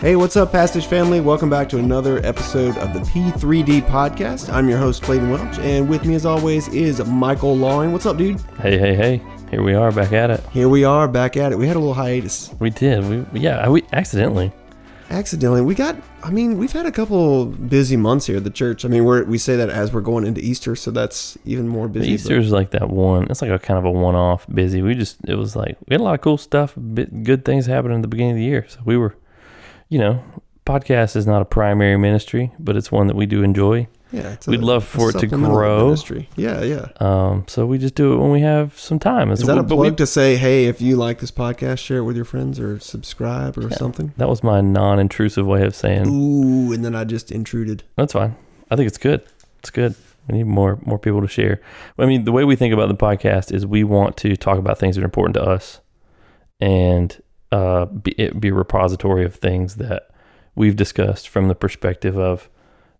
Hey, what's up, Passage family? Welcome back to another episode of the P3D podcast. I'm your host, Clayton Welch, and with me, as always, is Michael Loring. What's up, dude? Hey, hey, hey. Here we are back at it. Here we are back at it. We had a little hiatus. We did. We yeah, we accidentally. Accidentally, we got. I mean, we've had a couple busy months here at the church. I mean, we're we say that as we're going into Easter, so that's even more busy. Easter's like that one. It's like a kind of a one-off busy. We just it was like we had a lot of cool stuff, good things happening at the beginning of the year. So we were, you know, podcast is not a primary ministry, but it's one that we do enjoy. Yeah, it's we'd love for it to grow. Ministry. Yeah, yeah. Um, so we just do it when we have some time. Is that a plug to say, hey, if you like this podcast, share it with your friends or subscribe or something? that was my non-intrusive way of saying Ooh, and then I just intruded. That's fine. I think it's good. It's good. We need more more people to share. I mean, the way we think about the podcast is we want to talk about things that are important to us, and uh, be, it be a repository of things that we've discussed from the perspective of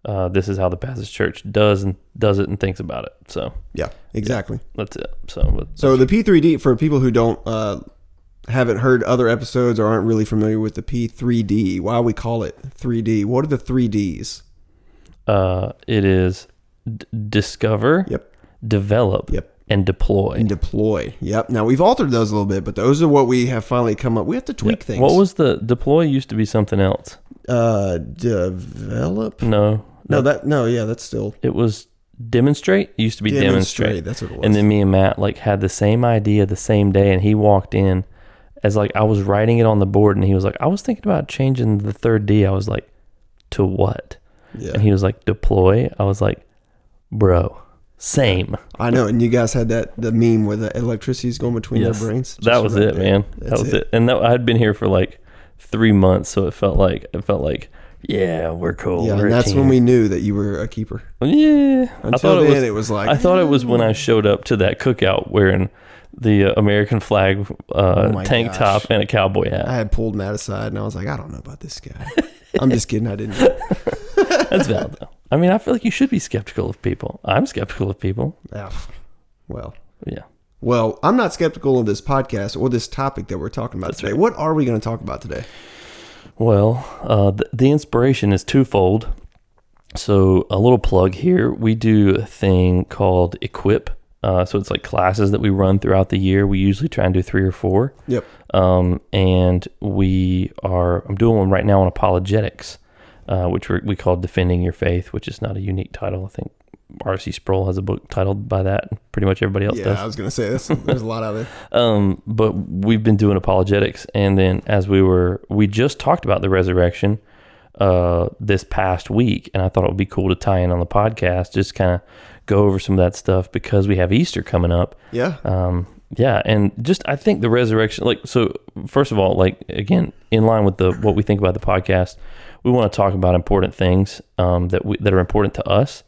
uh, this is how the Passage Church does and does it and thinks about it. So Yeah, exactly. that's it. So So the P3D for people who don't uh, haven't heard other episodes or aren't really familiar with the P3D, why we call it 3D? What are the three Ds? uh, it is d- discover, Yep. develop, Yep. and deploy. And deploy. Yep. Now we've altered those a little bit, but those are what we have finally come up. We have to tweak Yeah. things. What was the deploy? Used to be something else. uh develop? No, No, that no, yeah, that's still it was demonstrate. It used to be demonstrate. That's what it was. And then me and Matt like had the same idea the same day, and he walked in as like I was writing it on the board, and he was like, "I was thinking about changing the third D." I was like, "To what?" yeah. And he was like, "Deploy." I was like, "Bro, same." I know, and you guys had that the meme where the electricity's going between Yes. their brains. that Just was right it, there. man. That That's was it. And that, I had been here for like three months, so it felt like it felt like, yeah, we're cool. Yeah, we're and that's when we knew that you were a keeper. Yeah, I Until thought it then, was. it was like I thought it was when I showed up to that cookout wearing the uh, American flag uh, Oh tank gosh. top and a cowboy hat. I had pulled Matt aside, and I was like, I don't know about this guy. I'm just kidding. I didn't. That's valid though. I mean, I feel like you should be skeptical of people. I'm skeptical of people. Ah, well, Yeah. well, I'm not skeptical of this podcast or this topic that we're talking about That's today. right. What are we going to talk about today? Well, uh, the, the inspiration is twofold. So, a little plug here. We do a thing called Equip. Uh, so, it's like classes that we run throughout the year. We usually try and do three or four. Yep. Um, and we are, I'm doing one right now on apologetics, uh, which we we call Defending Your Faith, which is not a unique title. I think R.C. Sproul has a book titled by that. Pretty much everybody else Yeah, does. I was going to say this. There's a lot out there. Um, but we've been doing apologetics, and then as we were, we just talked about the resurrection uh, this past week, and I thought it would be cool to tie in on the podcast, just kind of go over some of that stuff because we have Easter coming up. Yeah. Um, yeah, and just I think the resurrection, like so. First of all, like again, in line with the what we think about the podcast, we want to talk about important things um, that we that are important to us,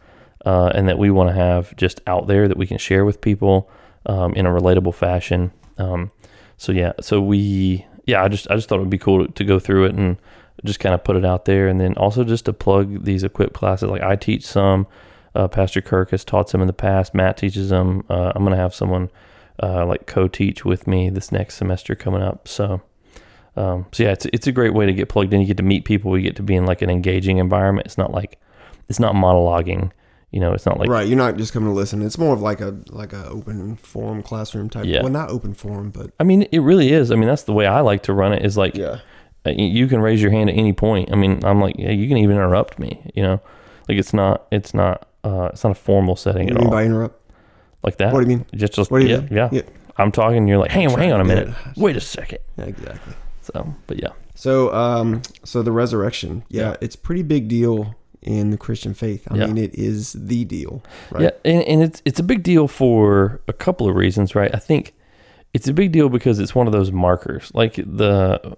uh, and that we want to have just out there that we can share with people um, in a relatable fashion. Um, so yeah, so we yeah, I just I just thought it would be cool to, to go through it and just kind of put it out there, and then also just to plug these equip classes. Like I teach some. Uh, Pastor Kirk has taught some in the past. Matt teaches them. Uh, I'm gonna have someone uh, like co-teach with me this next semester coming up. So, um, so yeah, it's it's a great way to get plugged in. You get to meet people. You get to be in like an engaging environment. It's not like it's not monologuing. You know, it's not like right. You're not just coming to listen. It's more of like a like a open forum classroom type. Yeah. Well, not open forum, but I mean, it really is. I mean, that's the way I like to run it. Is like yeah. uh, you- can raise your hand at any point. I mean, I'm like, yeah, you can even interrupt me. You know, like it's not it's not uh, it's not a formal setting What do at you mean all. by interrupt? like that. What do you mean? Just just What do you yeah, mean? yeah Yeah. I'm talking. You're like, hang on, hang on a minute. get Wait a second. Yeah, exactly. So, but yeah. So, um, so the resurrection, yeah, Yeah. it's pretty big deal in the Christian faith. I Yeah. mean, it is the deal, right? Yeah, and, and it's it's a big deal for a couple of reasons, right? I think it's a big deal because it's one of those markers, like the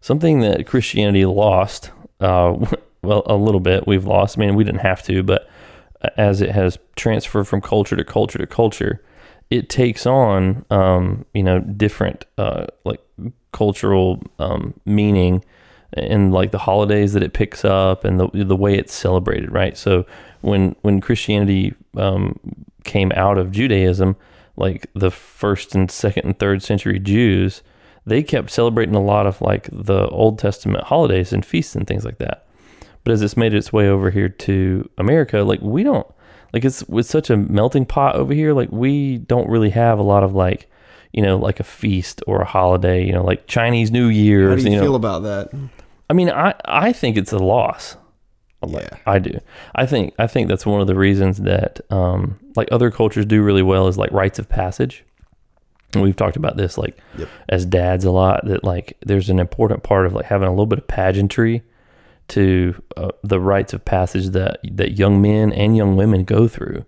something that Christianity lost. Uh, well, a little bit we've lost. I mean, we didn't have to, but as it has transferred from culture to culture to culture, it takes on um, you know different uh, like cultural um, meaning and like the holidays that it picks up and the the way it's celebrated, right? So when when Christianity um, came out of Judaism, like the first and second and third century Jews, they kept celebrating a lot of like the Old Testament holidays and feasts and things like that. But as it's made its way over here to America, like we don't like it's with such a melting pot over here, like we don't really have a lot of like you know, like a feast or a holiday, you know, like Chinese New Year's. How do you, know. feel about that? I mean, I I think it's a loss. Like, Yeah. I do. I think I think that's one of the reasons that um, like other cultures do really well is like rites of passage. And we've talked about this like Yep. as dads a lot that like there's an important part of like having a little bit of pageantry to uh, the rites of passage that that young men and young women go through,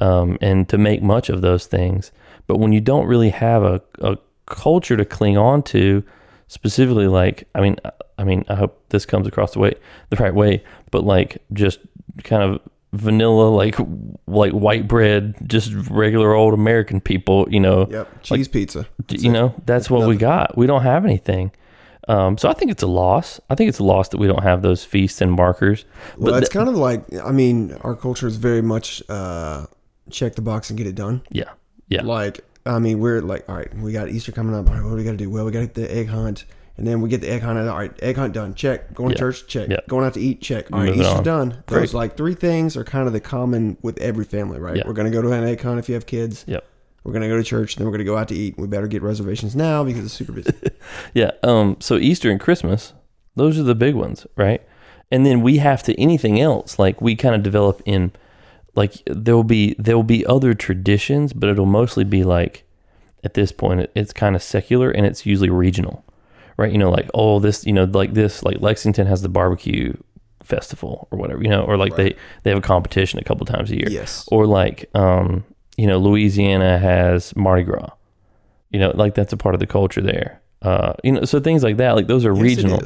um, and to make much of those things. But when you don't really have a, a culture to cling on to, specifically like I mean I mean I hope this comes across the way the right way, but like just kind of vanilla like like white bread, just regular old American people, you know, Yep. Cheese pizza. you know that's what we got. We don't have anything. Um, so i think it's a loss. I think it's a loss that we don't have those feasts and markers. Well, but it's th- kind of like I mean, our culture is very much uh, check the box and get it done. yeah yeah Like, I mean, we're like, all right, we got Easter coming up. All right, what do we got to do? Well, we got to get the egg hunt. And then we get the egg hunt. All right, egg hunt done. Check. Going to Yeah. church. Check. Yeah. Going out to eat. Check. All right, Moving Easter's on. done. Great. Those like three things are kind of the common with every family, right? Yeah. We're going to go to an egg hunt if you have kids. Yep. We're going to go to church. Then we're going to go out to eat. We better get reservations now because it's super busy. yeah um so easter and christmas those are the big ones right and then we have to anything else like we kind of develop in like there'll be there'll be other traditions but it'll mostly be like at this point it's kind of secular and it's usually regional right you know like oh this you know like this like lexington has the barbecue festival or whatever you know or like they they have a competition a couple times a year yes. or like um you know louisiana has mardi gras you know like that's a part of the culture there uh you know so things like that like those are Yes, regional.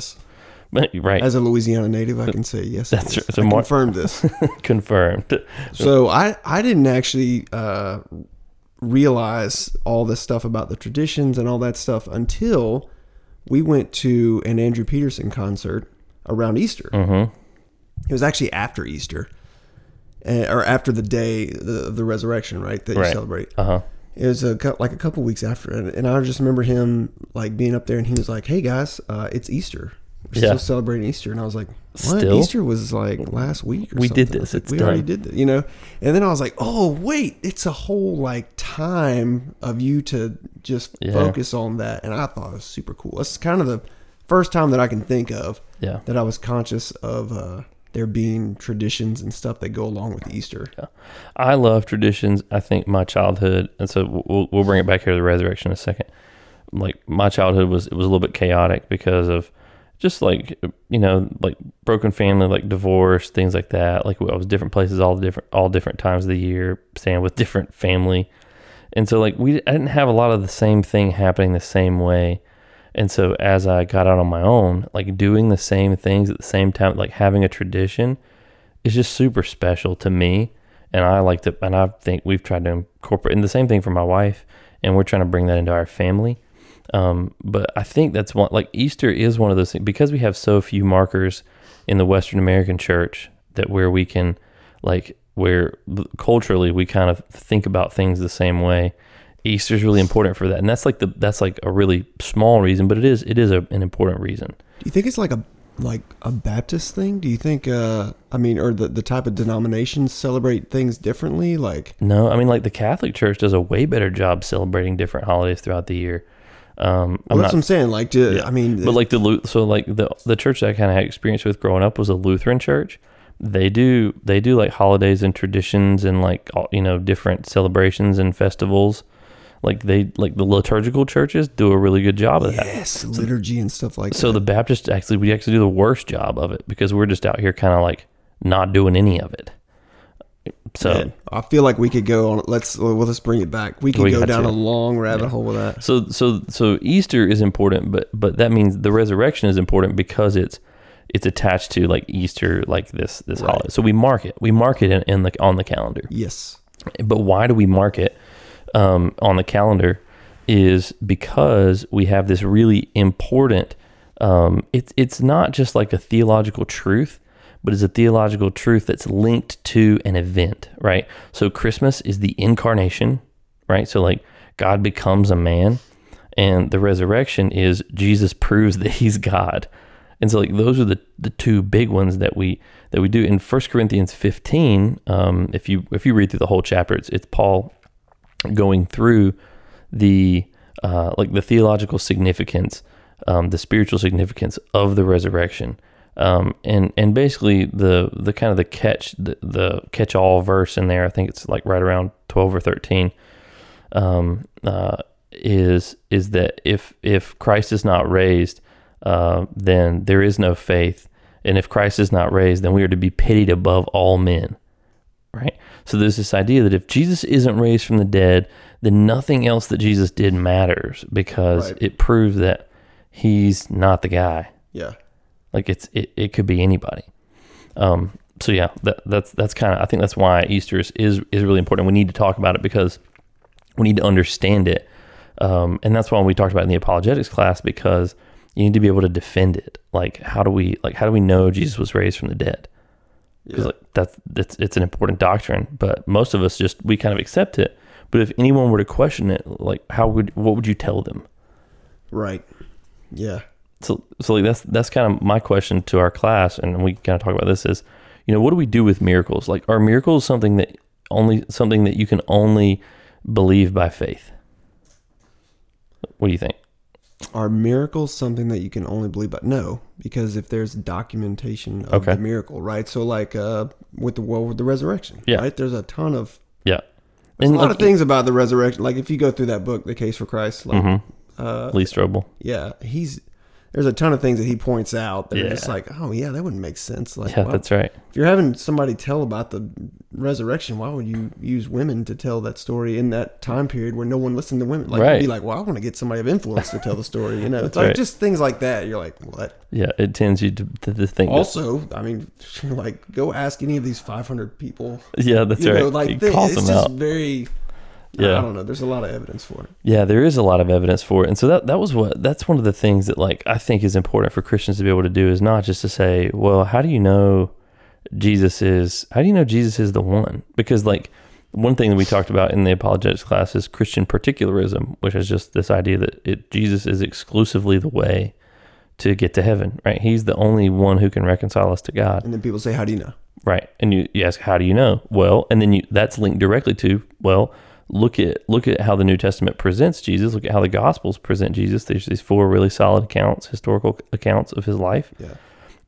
Right As a Louisiana native, I can say yes. That's right. So I more- confirmed this. confirmed So I I didn't actually uh, realize all this stuff about the traditions and all that stuff until we went to an Andrew Peterson concert around Easter. mm-hmm It was actually after Easter, uh, or after the day of the resurrection, right? That you celebrate. uh-huh It was a like a couple weeks after, and, and I just remember him like being up there, and he was like, "Hey guys, uh, it's Easter. We're Yeah. still celebrating Easter." And I was like, "What? Still? Easter was like last week? Or We did something." I this. like, we already did that, you know." And then I was like, "Oh wait, it's a whole like time of you to just Yeah. focus on that," and I thought it was super cool. It's kind of the first time that I can think of yeah that I was conscious of uh, there being traditions and stuff that go along with Easter. I love traditions. I think my childhood, and so we'll, we'll bring it back here to the resurrection in a second. Like my childhood was it was a little bit chaotic because of just like you know like broken family, like divorce, things like that. Like I was different places all different all different times of the year, staying with different family, and so like we I didn't have a lot of the same thing happening the same way. And so as I got out on my own, like doing the same things at the same time, like having a tradition is just super special to me. And I like to, and I think we've tried to incorporate, and the same thing for my wife, and we're trying to bring that into our family. Um, but I think that's one, like Easter is one of those things because we have so few markers in the Western American church that where we can, like, where culturally we kind of think about things the same way. Easter is really important for that, and that's like the that's like a really small reason, but it is it is a, an important reason. Do you think it's like a like a Baptist thing? Do you think uh I mean or the the type of denominations celebrate things differently like No, I mean like the Catholic Church does a way better job celebrating different holidays throughout the year. Um, well, I'm that's not, what I'm saying like do, Yeah. I mean but like the so like the the church that I kind of had experience with growing up was a Lutheran church. They do they do like holidays and traditions and like all, you know different celebrations and festivals. Like they like the liturgical churches do a really good job of that. yes, liturgy and stuff like So that. So the Baptists actually we actually do the worst job of it because we're just out here kind of like not doing any of it. So Man, I feel like we could go on let's well let's bring it back. We could We go down to. a long rabbit hole with that. So so so Easter is important, but but that means the resurrection is important because it's it's attached to like Easter, like this this Right. holiday. So we mark it. We mark it in, in the on the calendar. Yes. But why do we mark it um, on the calendar? Is because we have this really important. Um, it's it's not just like a theological truth, but it's a theological truth that's linked to an event, right? So Christmas is the incarnation, right? So like God becomes a man, and the resurrection is Jesus proves that he's God. And so like those are the, the two big ones that we that we do in 1 Corinthians 15. Um, if you if you read through the whole chapter, it's it's Paul going through the uh, like the theological significance, um, the spiritual significance of the resurrection, um, and and basically the the kind of the catch the, the catch all verse in there. I think it's like right around twelve or thirteen. Um, uh, is is that if if Christ is not raised, uh, then there is no faith, and if Christ is not raised, then we are to be pitied above all men. Right. So there's this idea that if Jesus isn't raised from the dead, then nothing else that Jesus did matters because Right. it proves that he's not the guy. Yeah. Like it's it, it could be anybody. Um, so yeah, that, that's that's kind of I think that's why Easter is, is is really important. We need to talk about it because we need to understand it, um, and that's why we talked about it in the apologetics class because you need to be able to defend it. Like how do we like how do we know Jesus was raised from the dead? Because Yeah. like that's that's it's an important doctrine, but most of us just we kind of accept it. But if anyone were to question it, like how would what would you tell them? Right. Yeah. So so like that's that's kind of my question to our class and we kind of talk about this is you know what do we do with miracles like are miracles something that only something that you can only believe by faith what do you think Are miracles something that you can only believe but no, because if there's documentation of Okay. the miracle, right? So like uh with the well with the resurrection, Yeah. right? There's a ton of yeah there's a lot like, of things about the resurrection. Like if you go through that book, The Case for Christ, like Mhm. uh lee strobel yeah, he's there's a ton of things that he points out that are just like, oh yeah, that wouldn't make sense. Like yeah that's right if you're having somebody tell about the resurrection, why would you use women to tell that story in that time period where no one listened to women? Like Right. you'd be like, well, I want to get somebody of influence to tell the story. You know, it's like right. just things like that. You're like, what? yeah it tends you to, to, to think that- Also, I mean, like go ask any of these 500 people. yeah that's You right know, like calls it's them just out very. Yeah. I don't know. There's a lot of evidence for it. Yeah, there is a lot of evidence for it. And so that that was what that's one of the things that like I think is important for Christians to be able to do is not just to say, well, how do you know Jesus is how do you know Jesus is the one? Because like one thing that we talked about in the apologetics class is Christian particularism, which is just this idea that it, Jesus is exclusively the way to get to heaven, right? He's the only one who can reconcile us to God. And then people say, how do you know? Right. And you, you ask, how do you know? Well, and then you, that's linked directly to, well, look at look at how the New Testament presents Jesus. Look at how the Gospels present Jesus. There's these four really solid accounts, historical accounts of his life. Yeah.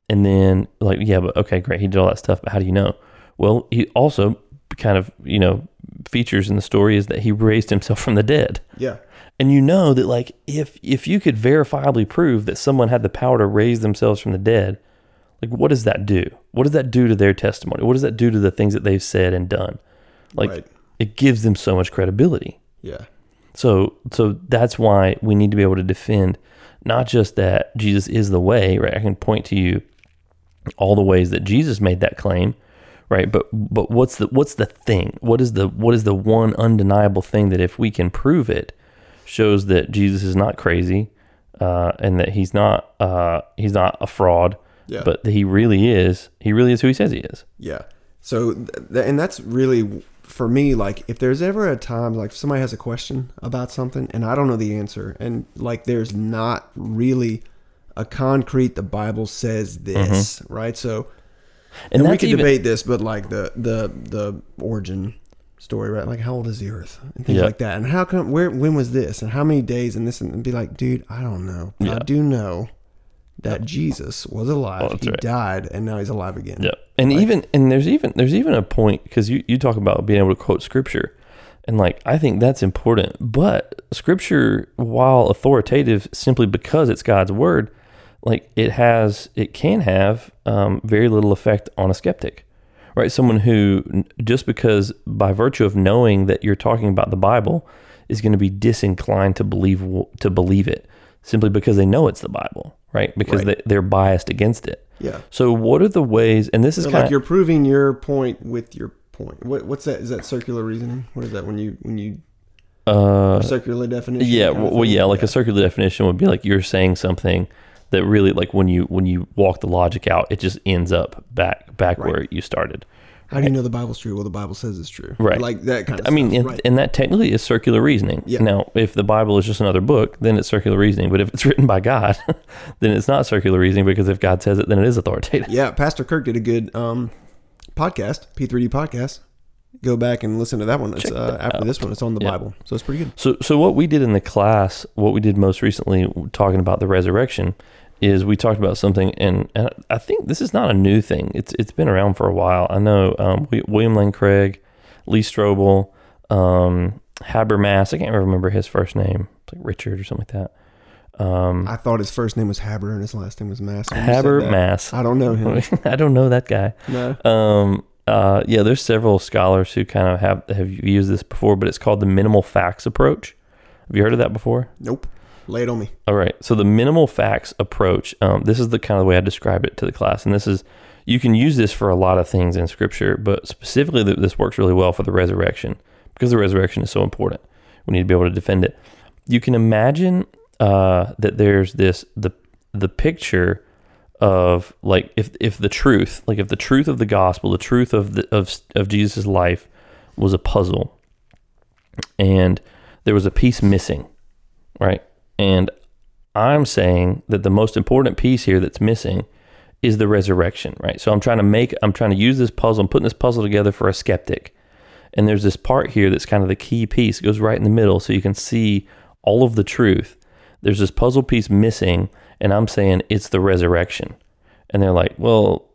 And then like, yeah, but okay, great. He did all that stuff, but how do you know? Well, he also kind of, you know, features in the story is that he raised himself from the dead. Yeah. And you know that like if if you could verifiably prove that someone had the power to raise themselves from the dead, like what does that do? What does that do to their testimony? What does that do to the things that they've said and done? Like right. It gives them so much credibility. Yeah. So so that's why we need to be able to defend not just that Jesus is the way, right? I can point to you all the ways that Jesus made that claim, right? But but what's the what's the thing? What is the what is the one undeniable thing that if we can prove it shows that Jesus is not crazy uh, and that he's not uh, he's not a fraud, Yeah. but that he really is he really is who he says he is. Yeah. So, th- th- and that's really for me. Like, if there's ever a time, like, somebody has a question about something and I don't know the answer, and like, there's not really a concrete. The Bible says this, mm-hmm. right? So, and, we that's could even- debate this, but like the the the origin story, right? Like, how old is the Earth and things Yeah. like that, and how come where when was this, and how many days, and this, and be like, dude, I don't know. I do know that Jesus was alive. Oh, he right. died, and now he's alive again. Yeah, and even and there's even there's even a point because you you talk about being able to quote scripture, and like I think that's important. But scripture, while authoritative, simply because it's God's word, like it has it can have um, very little effect on a skeptic, right? Someone who just because by virtue of knowing that you're talking about the Bible is going to be disinclined to believe to believe it simply because they know it's the Bible, right? Because Right. they, they're biased against it. Yeah. So what are the ways? And this is So kind like you're proving your point with your point. What, what's that? Is that circular reasoning? What is that when you when you uh, circular definition? yeah, kind of well, yeah, like a circular definition would be like you're saying something that really like when you when you walk the logic out, it just ends up back back Right. where you started, How do you know the Bible's true? Well, the Bible says it's true. Right. Like that kind of I mean, and, right. and that technically is circular reasoning. Yeah. Now, if the Bible is just another book, then it's circular reasoning. But if it's written by God, then it's not circular reasoning because if God says it, then it is authoritative. yeah, Pastor Kirk did a good um, podcast, P3D podcast. Go back and listen to that one. It's uh, after out. this one. It's on the Yeah. Bible, so it's pretty good. So, so what we did in the class, what we did most recently, talking about the resurrection, is we talked about something, and, and I think this is not a new thing. It's it's been around for a while. I know um, William Lane Craig, Lee Strobel, um, Habermas. I can't remember his first name, it's like Richard or something like that. Um, I thought his first name was Haber and his last name was Mass. Habermas. I don't know him. I don't know that guy. no. Um, uh, yeah, there's several scholars who kind of have have used this before, but it's called the minimal facts approach. Have you heard of that before? Nope. Lay it on me. All right. So the minimal facts approach. Um, this is the kind of way I describe it to the class, and this is you can use this for a lot of things in Scripture, but specifically th- this works really well for the resurrection because the resurrection is so important. We need to be able to defend it. You can imagine uh, that there's this the the picture of like if if the truth, like if the truth of the gospel, the truth of the of of Jesus' life was a puzzle, and there was a piece missing, right? And I'm saying that the most important piece here that's missing is the resurrection, right? So I'm trying to make, I'm trying to use this puzzle, I'm putting this puzzle together for a skeptic. And there's this part here that's kind of the key piece. It goes right in the middle so you can see all of the truth. There's this puzzle piece missing, and I'm saying it's the resurrection. And they're like, well,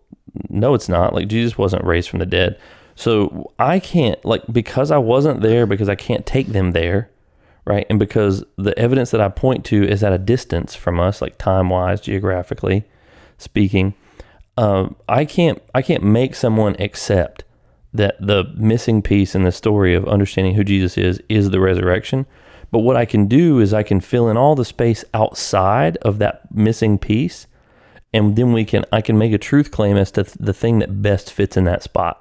no, it's not. Like, Jesus wasn't raised from the dead. So I can't, like, because I wasn't there, because I can't take them there, right? And because the evidence that I point to is at a distance from us, like time wise, geographically speaking, um, I can't I can't make someone accept that the missing piece in the story of understanding who Jesus is is the resurrection. But what I can do is I can fill in all the space outside of that missing piece, and then we can I can make a truth claim as to the thing that best fits in that spot.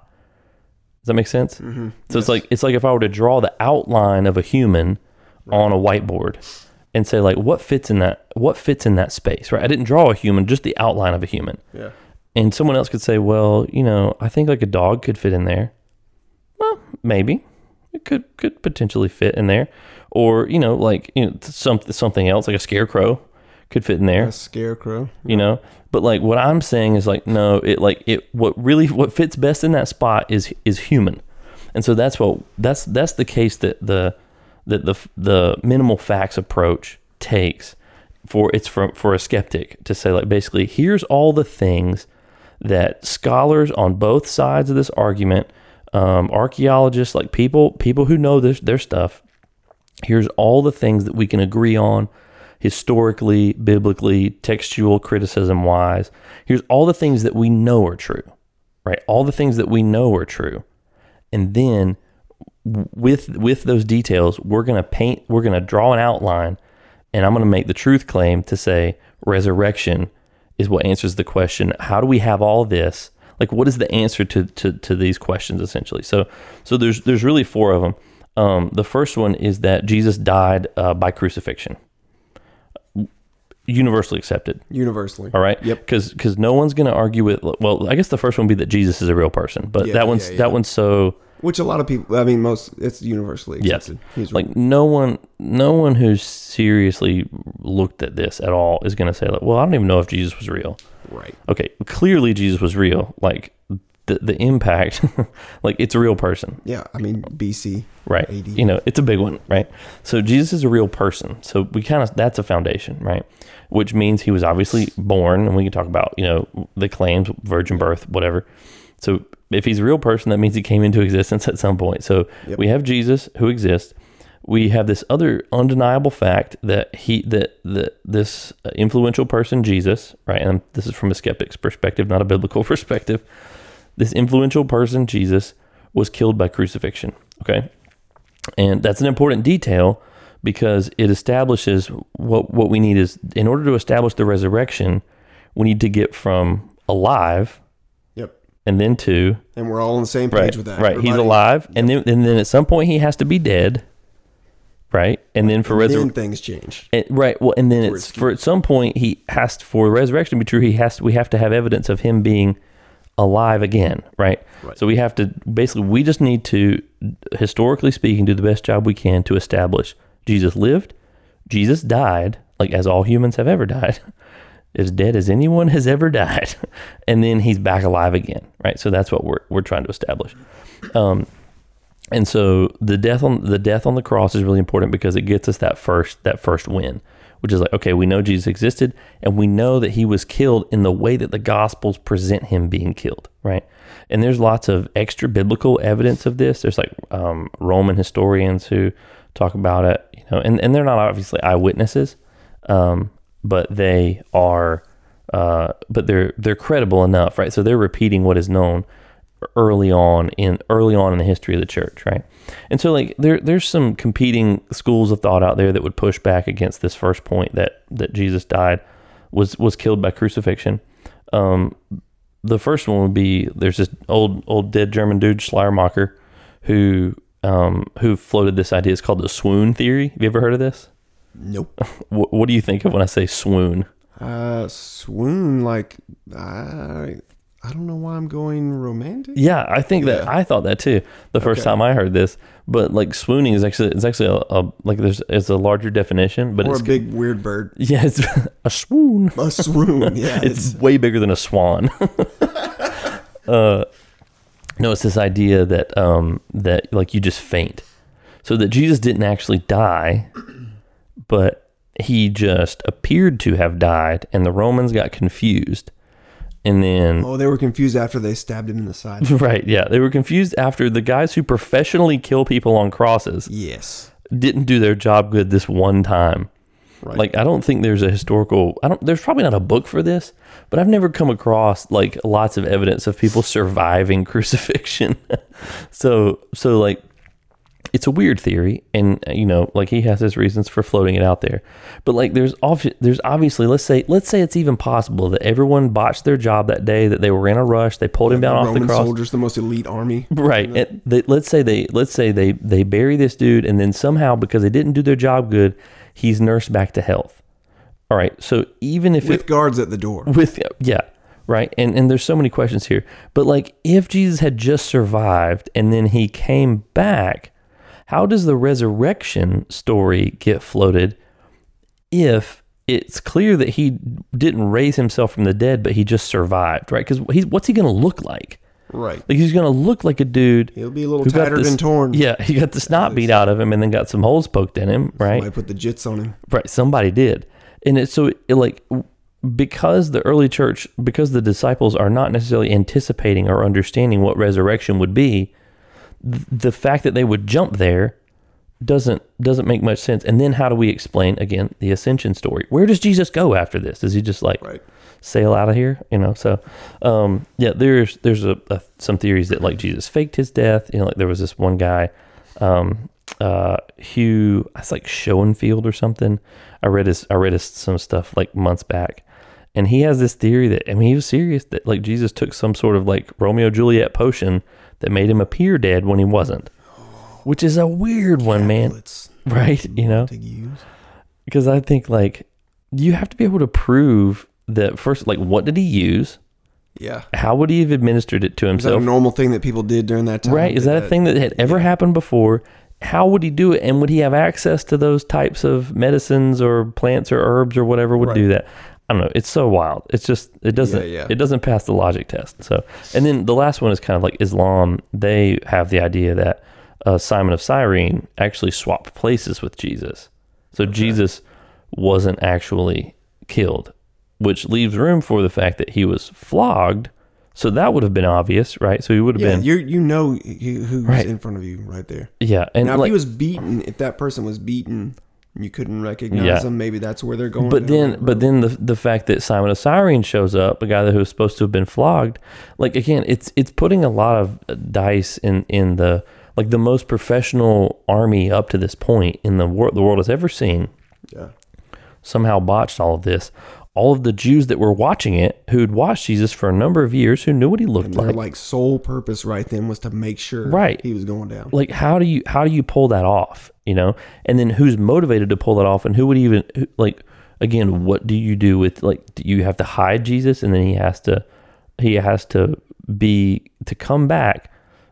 Does that make sense? Mm-hmm. So it's like it's like if I were to draw the outline of a human on a whiteboard and say like what fits in that what fits in that space, right? I didn't draw a human, just the outline of a human. Yeah. And someone else could say, "Well, you know, I think like a dog could fit in there." Well, maybe it could could potentially fit in there, or you know, like you know, something something else like a scarecrow could fit in there A scarecrow. you know but like what i'm saying is like no it like it what really what fits best in that spot is is human and so that's what that's that's the case that the that the the minimal facts approach takes for it's for for a skeptic to say like basically here's all the things that scholars on both sides of this argument um, archaeologists like people people who know this their stuff here's all the things that we can agree on historically, biblically, textual criticism wise. Here's all the things that we know are true, right? All the things that we know are true. And then with with those details, we're going to paint we're going to draw an outline and I'm going to make the truth claim to say resurrection is what answers the question, how do we have all this? Like what is the answer to to to these questions essentially? So so there's there's really four of them. Um, the first one is that Jesus died uh, by crucifixion universally accepted. Universally. All right. Yep. Because because no one's going to argue with. Well, I guess the first one would be that Jesus is a real person, but Yeah, that one's yeah, yeah. that one's so Which a lot of people, I mean, most, it's universally Yes. accepted. He's like no one no one who's seriously looked at this at all is going to say like, well, I don't even know if Jesus was real. right. Okay, clearly Jesus was real. Like the the impact, like it's a real person. Yeah. I mean, BC. right AD. you know it's a big one right so jesus is a real person so we kind of that's a foundation right which means he was obviously born and we can talk about you know the claims virgin birth whatever so if he's a real person that means he came into existence at some point so Yep. we have jesus who exists we have this other undeniable fact that he that that this uh, influential person jesus right and this is from a skeptic's perspective not a biblical perspective this influential person jesus was killed by crucifixion okay and that's an important detail because it establishes what what we need is in order to establish the resurrection, we need to get from alive. And then two. And we're all on the same page right with that. right. He's Everybody- alive, and then and then at some point he has to be dead, right? And then for Then resurrection. things change. right. Well, and then For it's for at some point he has to, for resurrection to be true. He has to, we have to have evidence of him being alive again, right? Right. So we have to basically we just need to historically speaking do the best job we can to establish Jesus lived, Jesus died, like as all humans have ever died. As dead as anyone has ever died, and then he's back alive again, right? So that's what we're we're trying to establish. Um, and so the death on the death on the cross is really important because it gets us that first that first win, which is like okay, we know Jesus existed and we know that he was killed in the way that the gospels present him being killed, right? And there's lots of extra biblical evidence of this. There's like um, Roman historians who talk about it, you know, and, and they're not obviously eyewitnesses, um, but they are, uh, but they're they're credible enough, right? So they're repeating what is known early on in early on in the history of the church, right? And so like there there's some competing schools of thought out there that would push back against this first point that that Jesus died was was killed by crucifixion. Um, the first one would be there's this old old dead German dude Schleiermacher who um, who floated this idea. It's called the swoon theory. Have you ever heard of this? Nope. What, what do you think of when I say swoon? Uh, swoon, like, I, I don't know why I'm going romantic. Yeah, I think that Yeah. I thought that too the first Okay. time I heard this. But like swooning is actually it's actually a, a like there's it's a larger definition, but Or it's a big weird bird. yeah it's a swoon. A swoon. Yeah. it's way bigger than a swan. uh, no, it's this idea that um, that like you just faint, so that Jesus didn't actually die, but he just appeared to have died, and the Romans got confused, and then oh, they were confused after they stabbed him in the side. right, yeah, they were confused after the guys who professionally kill people on crosses yes. didn't do their job good this one time. Right. Like I don't think there's a historical I don't there's probably not a book for this, but I've never come across like lots of evidence of people surviving crucifixion. so so like it's a weird theory and uh, you know like he has his reasons for floating it out there. But like there's there's obviously let's say let's say it's even possible that everyone botched their job that day that they were in a rush, they pulled him down off Roman the cross. soldiers, the most elite army. Right. And they, let's say they let's say they they bury this dude and then somehow because they didn't do their job good, he's nursed back to health. All right. So even if With it guards at the door. with yeah, right. And and there's so many questions here. But like if Jesus had just survived and then he came back, how does the resurrection story get floated if it's clear that he didn't raise himself from the dead, but he just survived, right? Because he's what's he going to look like? Right. Like he's going to look like a dude He'll be a little tattered this- and torn. Yeah, he got the snot beat out of him and then got some holes poked in him, right? Somebody put the jits on him. Right, somebody did. And it's so it, like because the early church because the disciples are not necessarily anticipating or understanding what resurrection would be, th- the fact that they would jump there doesn't doesn't make much sense. And then how do we explain again the ascension story? Where does Jesus go after this? Does he just like Right. sail out of here? You know, so um, yeah, there's there's a, a, some theories that like Jesus faked his death. You know, like there was this one guy, um, uh, Hugh, it's like Schonfield or something. I read his I read his some stuff like months back, and he has this theory that I mean he was serious that like Jesus took some sort of like Romeo Juliet potion that made him appear dead when he wasn't, which is a weird one, man. Right? You know, because I think like you have to be able to prove that first, like what did he use? Yeah. How would he have administered it to Is that a himself? normal thing that people did during that time? Right? Is that a uh, thing that had ever happened before? How would he do it? And would he have access to those types of medicines or plants or herbs or whatever would do that? I don't know. It's so wild. It's just it doesn't Yeah, yeah. it doesn't pass the logic test. So and then the last one is kind of like Islam. They have the idea that uh, Simon of Cyrene actually swapped places with Jesus. So Jesus wasn't actually killed, which leaves room for the fact that he was flogged. So that would have been obvious, right? So he would have Yeah, been you you know who's Right. in front of you right there. yeah, and Now, if he was beaten, if that person was beaten, you couldn't recognize Yeah. him. Maybe that's where they're going. But then, but then the the fact that Simon of Cyrene shows up, a guy that who was supposed to have been flogged, like again, it's it's putting a lot of uh, dice in in the like the most professional army up to this point in the world the world has ever seen. yeah, Somehow botched all of this. All of the Jews that were watching it, who'd watched Jesus for a number of years, who knew what he looked and their like. like sole purpose right then was to make sure Right. he was going down. like how do you how do you pull that off you know and then who's motivated to pull that off and who would even like again what do you do with like do you have to hide jesus and then he has to he has to be to come back,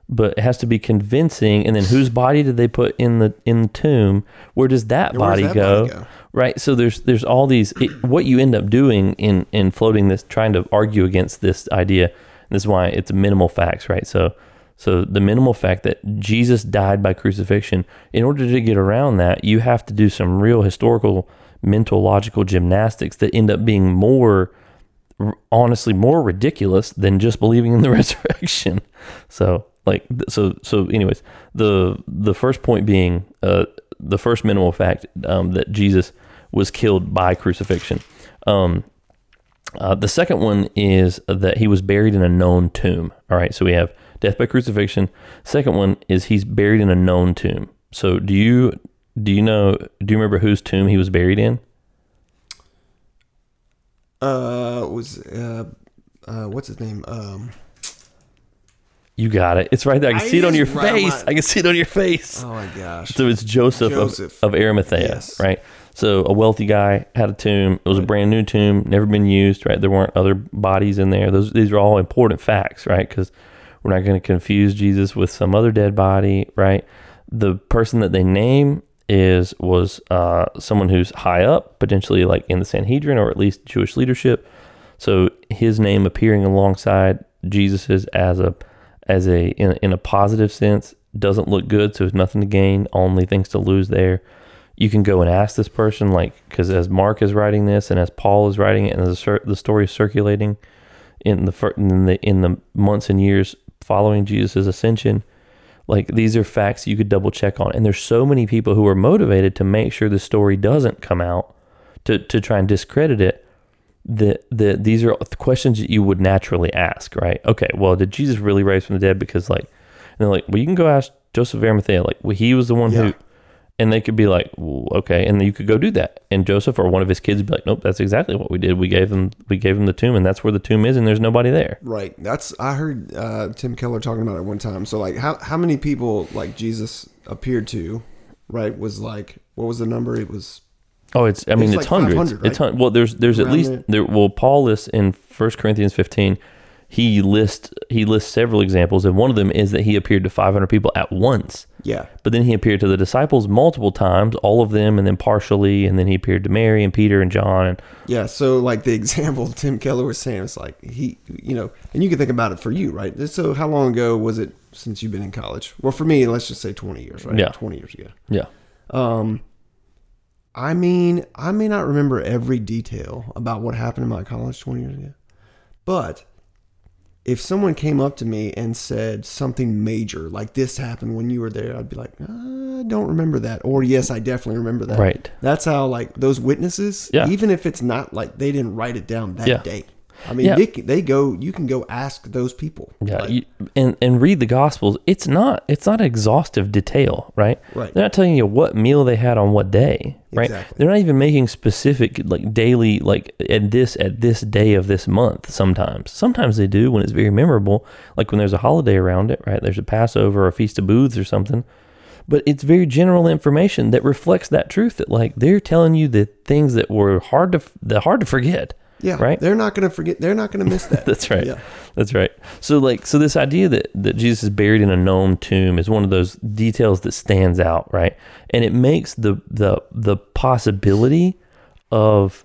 but it has to be convincing. And then whose body did they put in the in the tomb? Where does that, body, that go? body go? Right. So there's there's all these. It, what you end up doing in in floating this, trying to argue against this idea. This is why it's minimal facts, right? So so the minimal fact that Jesus died by crucifixion. In order to get around that, you have to do some real historical, mental, logical gymnastics that end up being more honestly more ridiculous than just believing in the resurrection. So like so so anyways, the the first point being uh the first minimal fact um, that Jesus was killed by crucifixion. Um, uh, the second one is that he was buried in a known tomb. All right, so we have death by crucifixion. Second one is he's buried in a known tomb. So do you do you know do you remember whose tomb he was buried in? Uh, was uh, uh, what's his name? Um, You got it. It's right there. I can I see it on your just right on face. my- I can see it on your face. oh my gosh. So it's Joseph, Joseph. Of, of Arimathea, Yes. right? So a wealthy guy had a tomb. It was a brand new tomb, never been used, right? There weren't other bodies in there. Those these are all important facts, right? Because we're not going to confuse Jesus with some other dead body, right? The person that they name is was uh, someone who's high up, potentially like in the Sanhedrin or at least Jewish leadership. So his name appearing alongside Jesus's as a as a in, in a positive sense doesn't look good. So there's nothing to gain, only things to lose there. You can go and ask this person, like, because as Mark is writing this, and as Paul is writing it, and as the, story is circulating in the in the in the months and years following Jesus' ascension, like these are facts you could double check on. And there's so many people who are motivated to make sure the story doesn't come out to to try and discredit it that the, these are the questions that you would naturally ask, right? Okay, well, did Jesus really rise from the dead? Because like, and they're like, well, you can go ask Joseph of Arimathea, like, well, he was the one Yeah. who, and they could be like, well, okay, and then you could go do that, and Joseph or one of his kids would be like, nope, that's exactly what we did. We gave him, we gave him the tomb, and that's where the tomb is, and there's nobody there. Right. That's I heard uh, Tim Keller talking about it one time. So like how how many people like Jesus appeared to, right? Was like what was the number? It was Oh, it's. I mean, It's it's, like hundreds. 500, It's right? hun- well, there's there's at least there. there. Well, Paul lists in 1 Corinthians 15. He lists he lists several examples, and one of them is that he appeared to 500 people at once. yeah. But then he appeared to the disciples multiple times, all of them, and then partially, and then he appeared to Mary and Peter and John. And Yeah, so like the example Tim Keller was saying, it's like he, you know, and you can think about it for you, right? So how long ago was it since you've been in college? Well, for me, let's just say twenty years, right? Yeah. twenty years ago. yeah, Um, I mean, I may not remember every detail about what happened in my college twenty years ago, but if someone came up to me and said something major like this happened when you were there, I'd be like, ah, I don't remember that, or yes, I definitely remember that. Right. That's how like those witnesses, Yeah. even if it's not like they didn't write it down that Yeah. day. I mean, Yeah. they, they go. You can go ask those people. yeah. Like, you, and and read the Gospels. It's not it's not exhaustive detail, right? Right. They're not telling you what meal they had on what day, right? Exactly. They're not even making specific like daily like at this at this day of this month. Sometimes, sometimes they do when it's very memorable, like when there's a holiday around it, right? There's a Passover or a Feast of Booths or something. But it's very general information that reflects that truth that like they're telling you the things that were hard to that hard to forget. Yeah, right. They're not going to forget. They're not going to miss that. That's right. Yeah. That's right. So like so this idea that that Jesus is buried in a known tomb is one of those details that stands out, right? And it makes the the the possibility of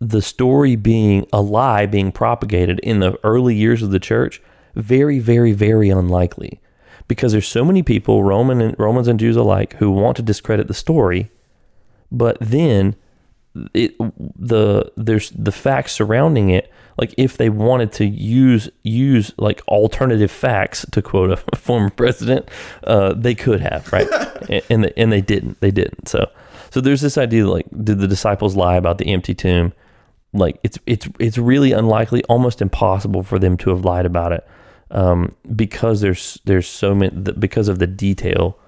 the story being a lie being propagated in the early years of the church very very very unlikely because there's so many people Roman and Romans and Jews alike who want to discredit the story but then it the there's the facts surrounding it. Like if they wanted to use use like alternative facts to quote a former president uh, they could have right? And and they, and they didn't. They didn't. So so there's this idea like did the disciples lie about the empty tomb? Like it's it's it's really unlikely almost impossible for them to have lied about it. Um, because there's there's so many because of the detail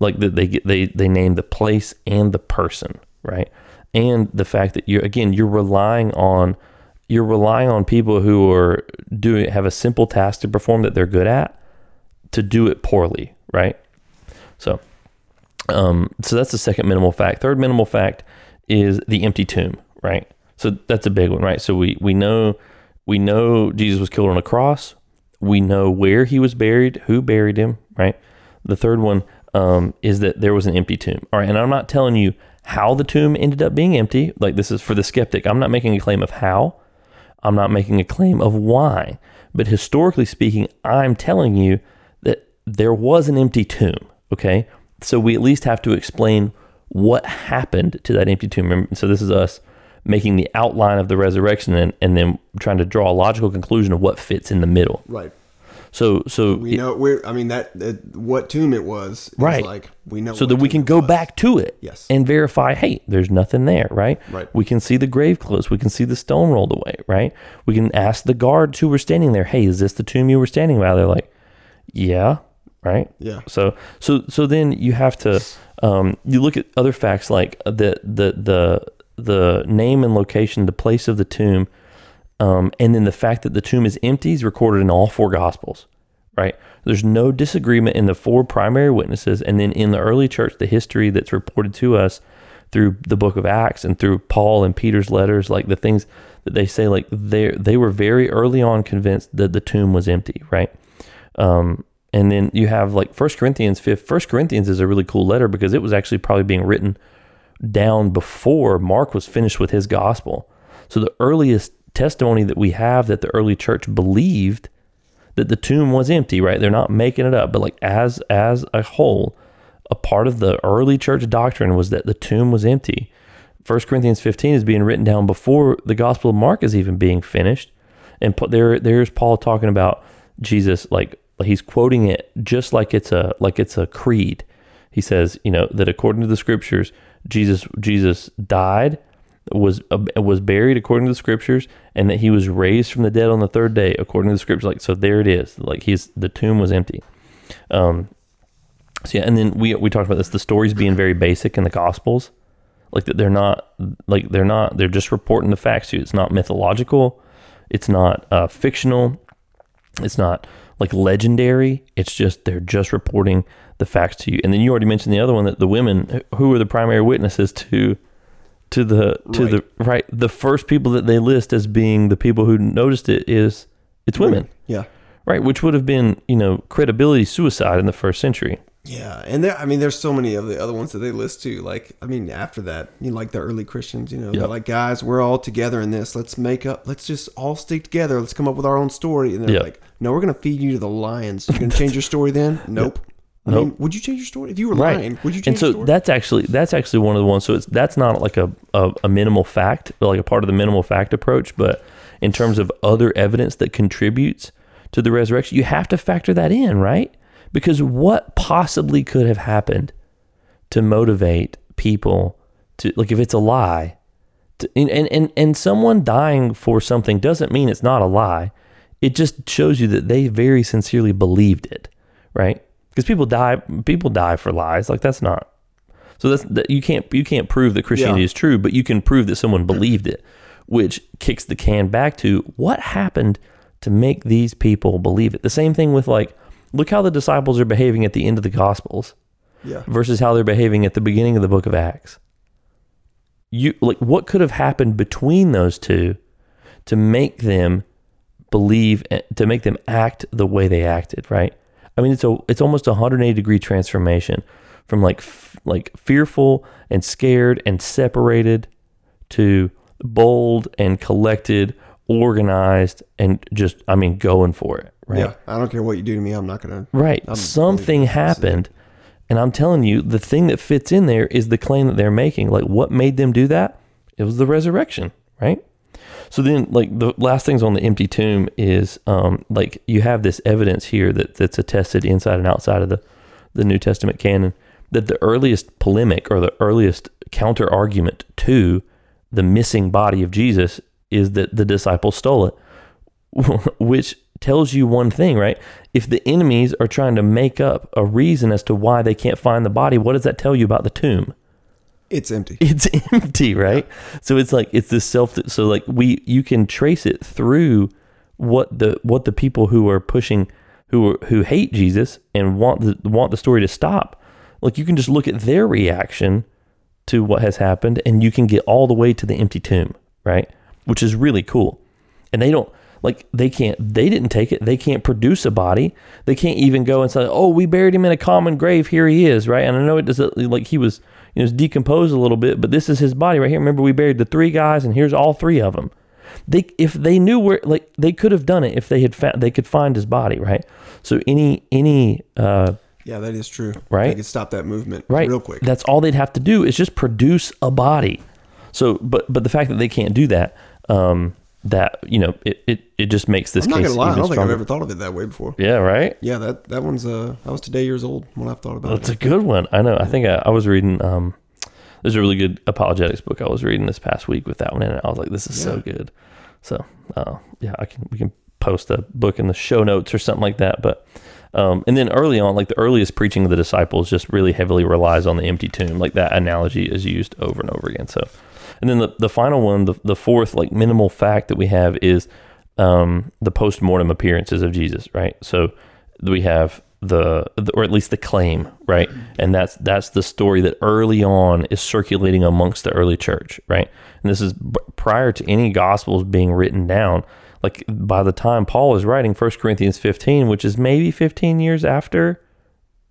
like that they get they they name the place and the person right and the fact that you're again you're relying on you're relying on people who are doing have a simple task to perform that they're good at to do it poorly right? So um so that's the second minimal fact. Third minimal fact is the empty tomb right? So that's a big one right? So we we know we know jesus was killed on a cross. We know where he was buried, who buried him, right? The third one um, is that there was an empty tomb. All right, and I'm not telling you how the tomb ended up being empty. Like this is for the skeptic. I'm not making a claim of how. I'm not making a claim of why. But historically speaking, I'm telling you that there was an empty tomb. Okay, so we at least have to explain what happened to that empty tomb. So this is us making the outline of the resurrection and, and then trying to draw a logical conclusion of what fits in the middle. Right. So so We know we're. I mean that, that what tomb it was. Right. Like we know. so that we can go was. back to it Yes. and verify hey there's nothing there right Right. we can see the grave clothes we can see the stone rolled away right we can ask the guards who were standing there hey is this the tomb you were standing by they're like yeah right Yeah. so so so then you have to um, you look at other facts like the the the the name and location the place of the tomb um, and then the fact that the tomb is empty is recorded in all four gospels right there's no disagreement in the four primary witnesses and then in the early church the history that's reported to us through the book of acts and through paul and peter's letters like the things that they say like they they were very early on convinced that the tomb was empty right um, and then you have like First Corinthians fifth. First Corinthians is a really cool letter because it was actually probably being written down before Mark was finished with his gospel. So the earliest testimony that we have that the early church believed that the tomb was empty, right? They're not making it up, but like as as a whole, a part of the early church doctrine was that the tomb was empty. First Corinthians 15 is being written down before the Gospel of Mark is even being finished. And there there's Paul talking about Jesus like he's quoting it just like it's a like it's a creed. He says, you know, that according to the scriptures, Jesus Jesus died, was uh, was buried according to the scriptures, and that he was raised from the dead on the third day according to the scriptures. Like so, there it is. Like he's the tomb was empty. Um, so yeah, and then we we talked about this. The stories being very basic in the Gospels, like that they're not like they're not they're just reporting the facts to you. It's not mythological. It's not uh, fictional. It's not like legendary. It's just they're just reporting the facts to you. And then you already mentioned the other one that the women who are the primary witnesses to to the to the right the first people that they list as being the people who noticed it is it's women Yeah. right which would have been you know credibility suicide in the first century Yeah, and there, I mean, there's so many of the other ones that they list too. Like, I mean, after that, you know, like the early Christians, you know, they're Yep. like, guys, we're all together in this. Let's make up. Let's just all stick together. Let's come up with our own story. And they're Yep. like, no, we're gonna feed you to the lions. You're gonna change your story then? Nope. I Nope. mean, would you change your story if you were right lying? Would you change and so your story? that's actually that's actually one of the ones so it's that's not like a, a, a minimal fact like a part of the minimal fact approach but in terms of other evidence that contributes to the resurrection you have to factor that in right because what possibly could have happened to motivate people to like if it's a lie to, and, and and and someone dying for something doesn't mean it's not a lie it just shows you that they very sincerely believed it right because people die people die for lies like that's not so that's that you can't you can't prove that christianity Yeah. is true but you can prove that someone believed it which kicks the can back to what happened to make these people believe it the same thing with like look how the disciples are behaving at the end of the gospels yeah, versus how they're behaving at the beginning of the book of Acts. You like what could have happened between those two to make them believe eh, to make them act the way they acted, right? I mean, it's a it's almost a 180 degree transformation from like f- like fearful and scared and separated to bold and collected, organized and just I mean going for it, right? yeah. I don't care what you do to me. I'm not gonna. Right. I'm Something happened. And I'm telling you, the thing that fits in there is the claim that they're making. Like, what made them do that? It was the resurrection, right? So then, like, the last things on the empty tomb is, um, like, you have this evidence here that that's attested inside and outside of the, the New Testament canon that the earliest polemic or the earliest counter argument to the missing body of Jesus is that the disciples stole it which tells you one thing, right? If the enemies are trying to make up a reason as to why they can't find the body, what does that tell you about the tomb? It's empty. It's empty, right? So it's like it's this self so like we you can trace it through what the what the people who are pushing who are, who hate Jesus and want the want the story to stop. Like you can just look at their reaction to what has happened and you can get all the way to the empty tomb, right? Which is really cool. And they don't like they can't they didn't take it they can't produce a body they can't even go and say oh we buried him in a common grave here he is right and i know it doesn't like he was you know, was decomposed a little bit but this is his body right here remember we buried the three guys and here's all three of them they if they knew where like they could have done it if they had found they could find his body right so any any uh Yeah, that is true. Right? They could stop that movement right real quick. that's all they'd have to do is just produce a body so but but the fact that they can't do that um that you know it it, it just makes this I'm not case gonna lie, I don't think I've ever thought of it that way before. yeah right Yeah, that that one's uh I was today years old when I thought about That's a good one. I know. I think I, I was reading. Um, there's a really good apologetics book I was reading this past week with that one in it. I was like, this is so good. So, uh, yeah, I can we can post a book in the show notes or something like that. But um, and then early on, like the earliest preaching of the disciples, just really heavily relies on the empty tomb. Like that analogy is used over and over again. So, and then the the final one, the the fourth like minimal fact that we have is um, the post mortem appearances of Jesus. Right. So we have the, the or at least the claim right and that's that's the story that early on is circulating amongst the early church right and this is prior to any gospels being written down like by the time paul is writing 1 corinthians 15 which is maybe 15 years after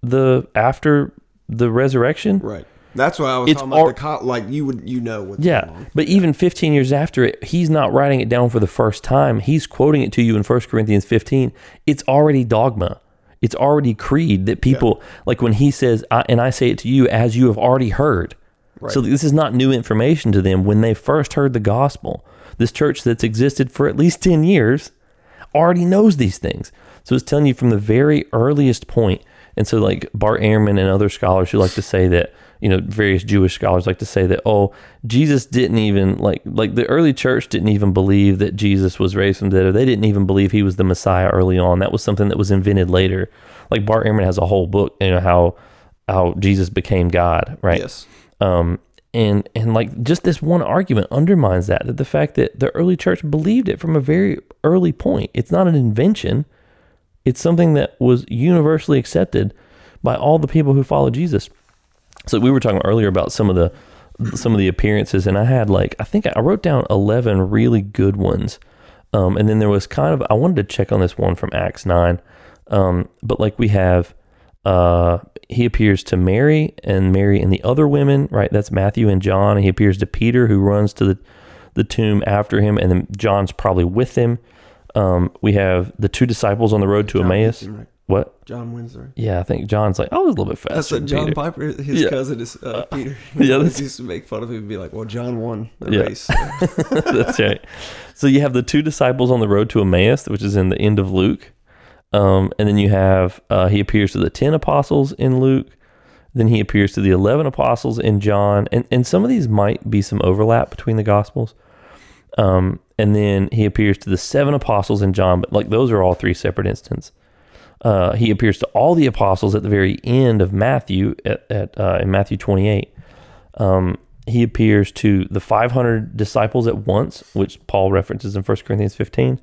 the after the resurrection Right. That's why I was It's talking about al- the like you would you know what's yeah, but even 15 years after it, he's not writing it down for the first time. He's quoting it to you in 1 Corinthians 15. It's already dogma. It's already creed that people like when he says, I, and I say it to you as you have already heard. So this is not new information to them when they first heard the gospel. This church that's existed for at least 10 years already knows these things. So it's telling you from the very earliest point. And so, like Bart Ehrman and other scholars who like to say that, you know, various Jewish scholars like to say that, oh, Jesus didn't even like, like the early church didn't even believe that Jesus was raised from the dead, or they didn't even believe he was the Messiah early on. That was something that was invented later. Like Bart Ehrman has a whole book, you know, how how Jesus became God, right? Yes. um, and and like just this one argument undermines that that the fact that the early church believed it from a very early point it's not an invention it's something that was universally accepted by all the people who followed jesus so we were talking earlier about some of the some of the appearances and i had like i think i wrote down 11 really good ones um, and then there was kind of i wanted to check on this one from acts 9 um, but like we have uh, he appears to Mary and Mary and the other women, right? That's Matthew and John. He appears to Peter, who runs to the, the tomb after him, and then John's probably with him. Um, we have the two disciples on the road to John Emmaus. Right? What? John Windsor. Yeah, I think John's like, I was a little bit faster. That's what John Peter. Piper, his Yeah. cousin, is uh, Peter. yeah, that's- used to make fun of him and be like, "Well, John won the Yeah. race." That's right. So you have the two disciples on the road to Emmaus, which is in the end of Luke. Um, and then you have uh, he appears to the ten apostles in Luke. Then he appears to the eleven apostles in John, and and some of these might be some overlap between the gospels. Um, and then he appears to the seven apostles in John, but like those are all three separate instances. Uh, he appears to all the apostles at the very end of Matthew at, at uh, in Matthew twenty eight. Um, he appears to the 500 disciples at once, which Paul references in 1 Corinthians 15.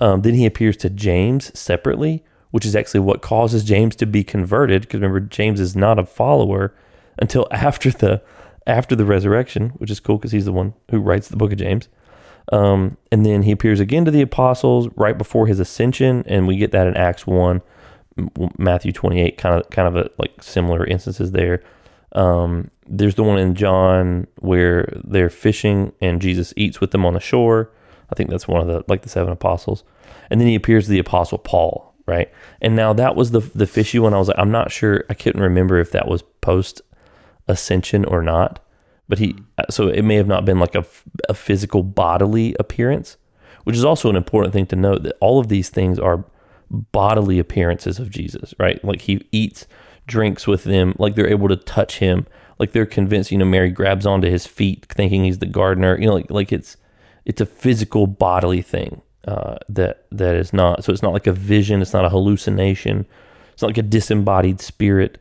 Um, then he appears to James separately, which is actually what causes James to be converted. Because remember, James is not a follower until after the after the resurrection, which is cool because he's the one who writes the book of James. Um, and then he appears again to the apostles right before his ascension, and we get that in Acts one, Matthew twenty eight, kind of kind of a, like similar instances there. Um, there's the one in John where they're fishing and Jesus eats with them on the shore. I think that's one of the like the seven apostles. And then he appears to the apostle Paul, right? And now that was the the fishy one. I was like, I'm not sure. I couldn't remember if that was post ascension or not. But he, so it may have not been like a, a physical bodily appearance, which is also an important thing to note that all of these things are bodily appearances of Jesus, right? Like he eats, drinks with them, like they're able to touch him, like they're convinced. You know, Mary grabs onto his feet, thinking he's the gardener. You know, like like it's it's a physical bodily thing uh, that that is not. So it's not like a vision. It's not a hallucination. It's not like a disembodied spirit,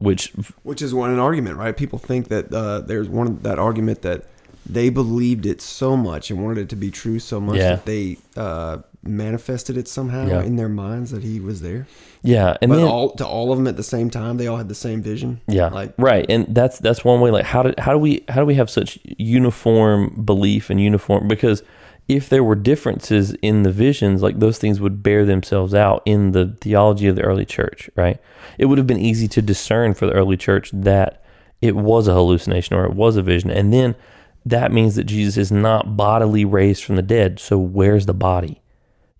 which Which is one an argument, right? People think that uh, there's one that argument that they believed it so much and wanted it to be true so much Yeah. that they uh, manifested it somehow Yeah. in their minds that he was there. yeah, and But then all to all of them at the same time, they all had the same vision. Yeah. like right. And that's that's one way like how do how do we how do we have such uniform belief and uniform because if there were differences in the visions, like those things would bear themselves out in the theology of the early church, right? It would have been easy to discern for the early church that it was a hallucination or it was a vision. And then that means that Jesus is not bodily raised from the dead. So where's the body?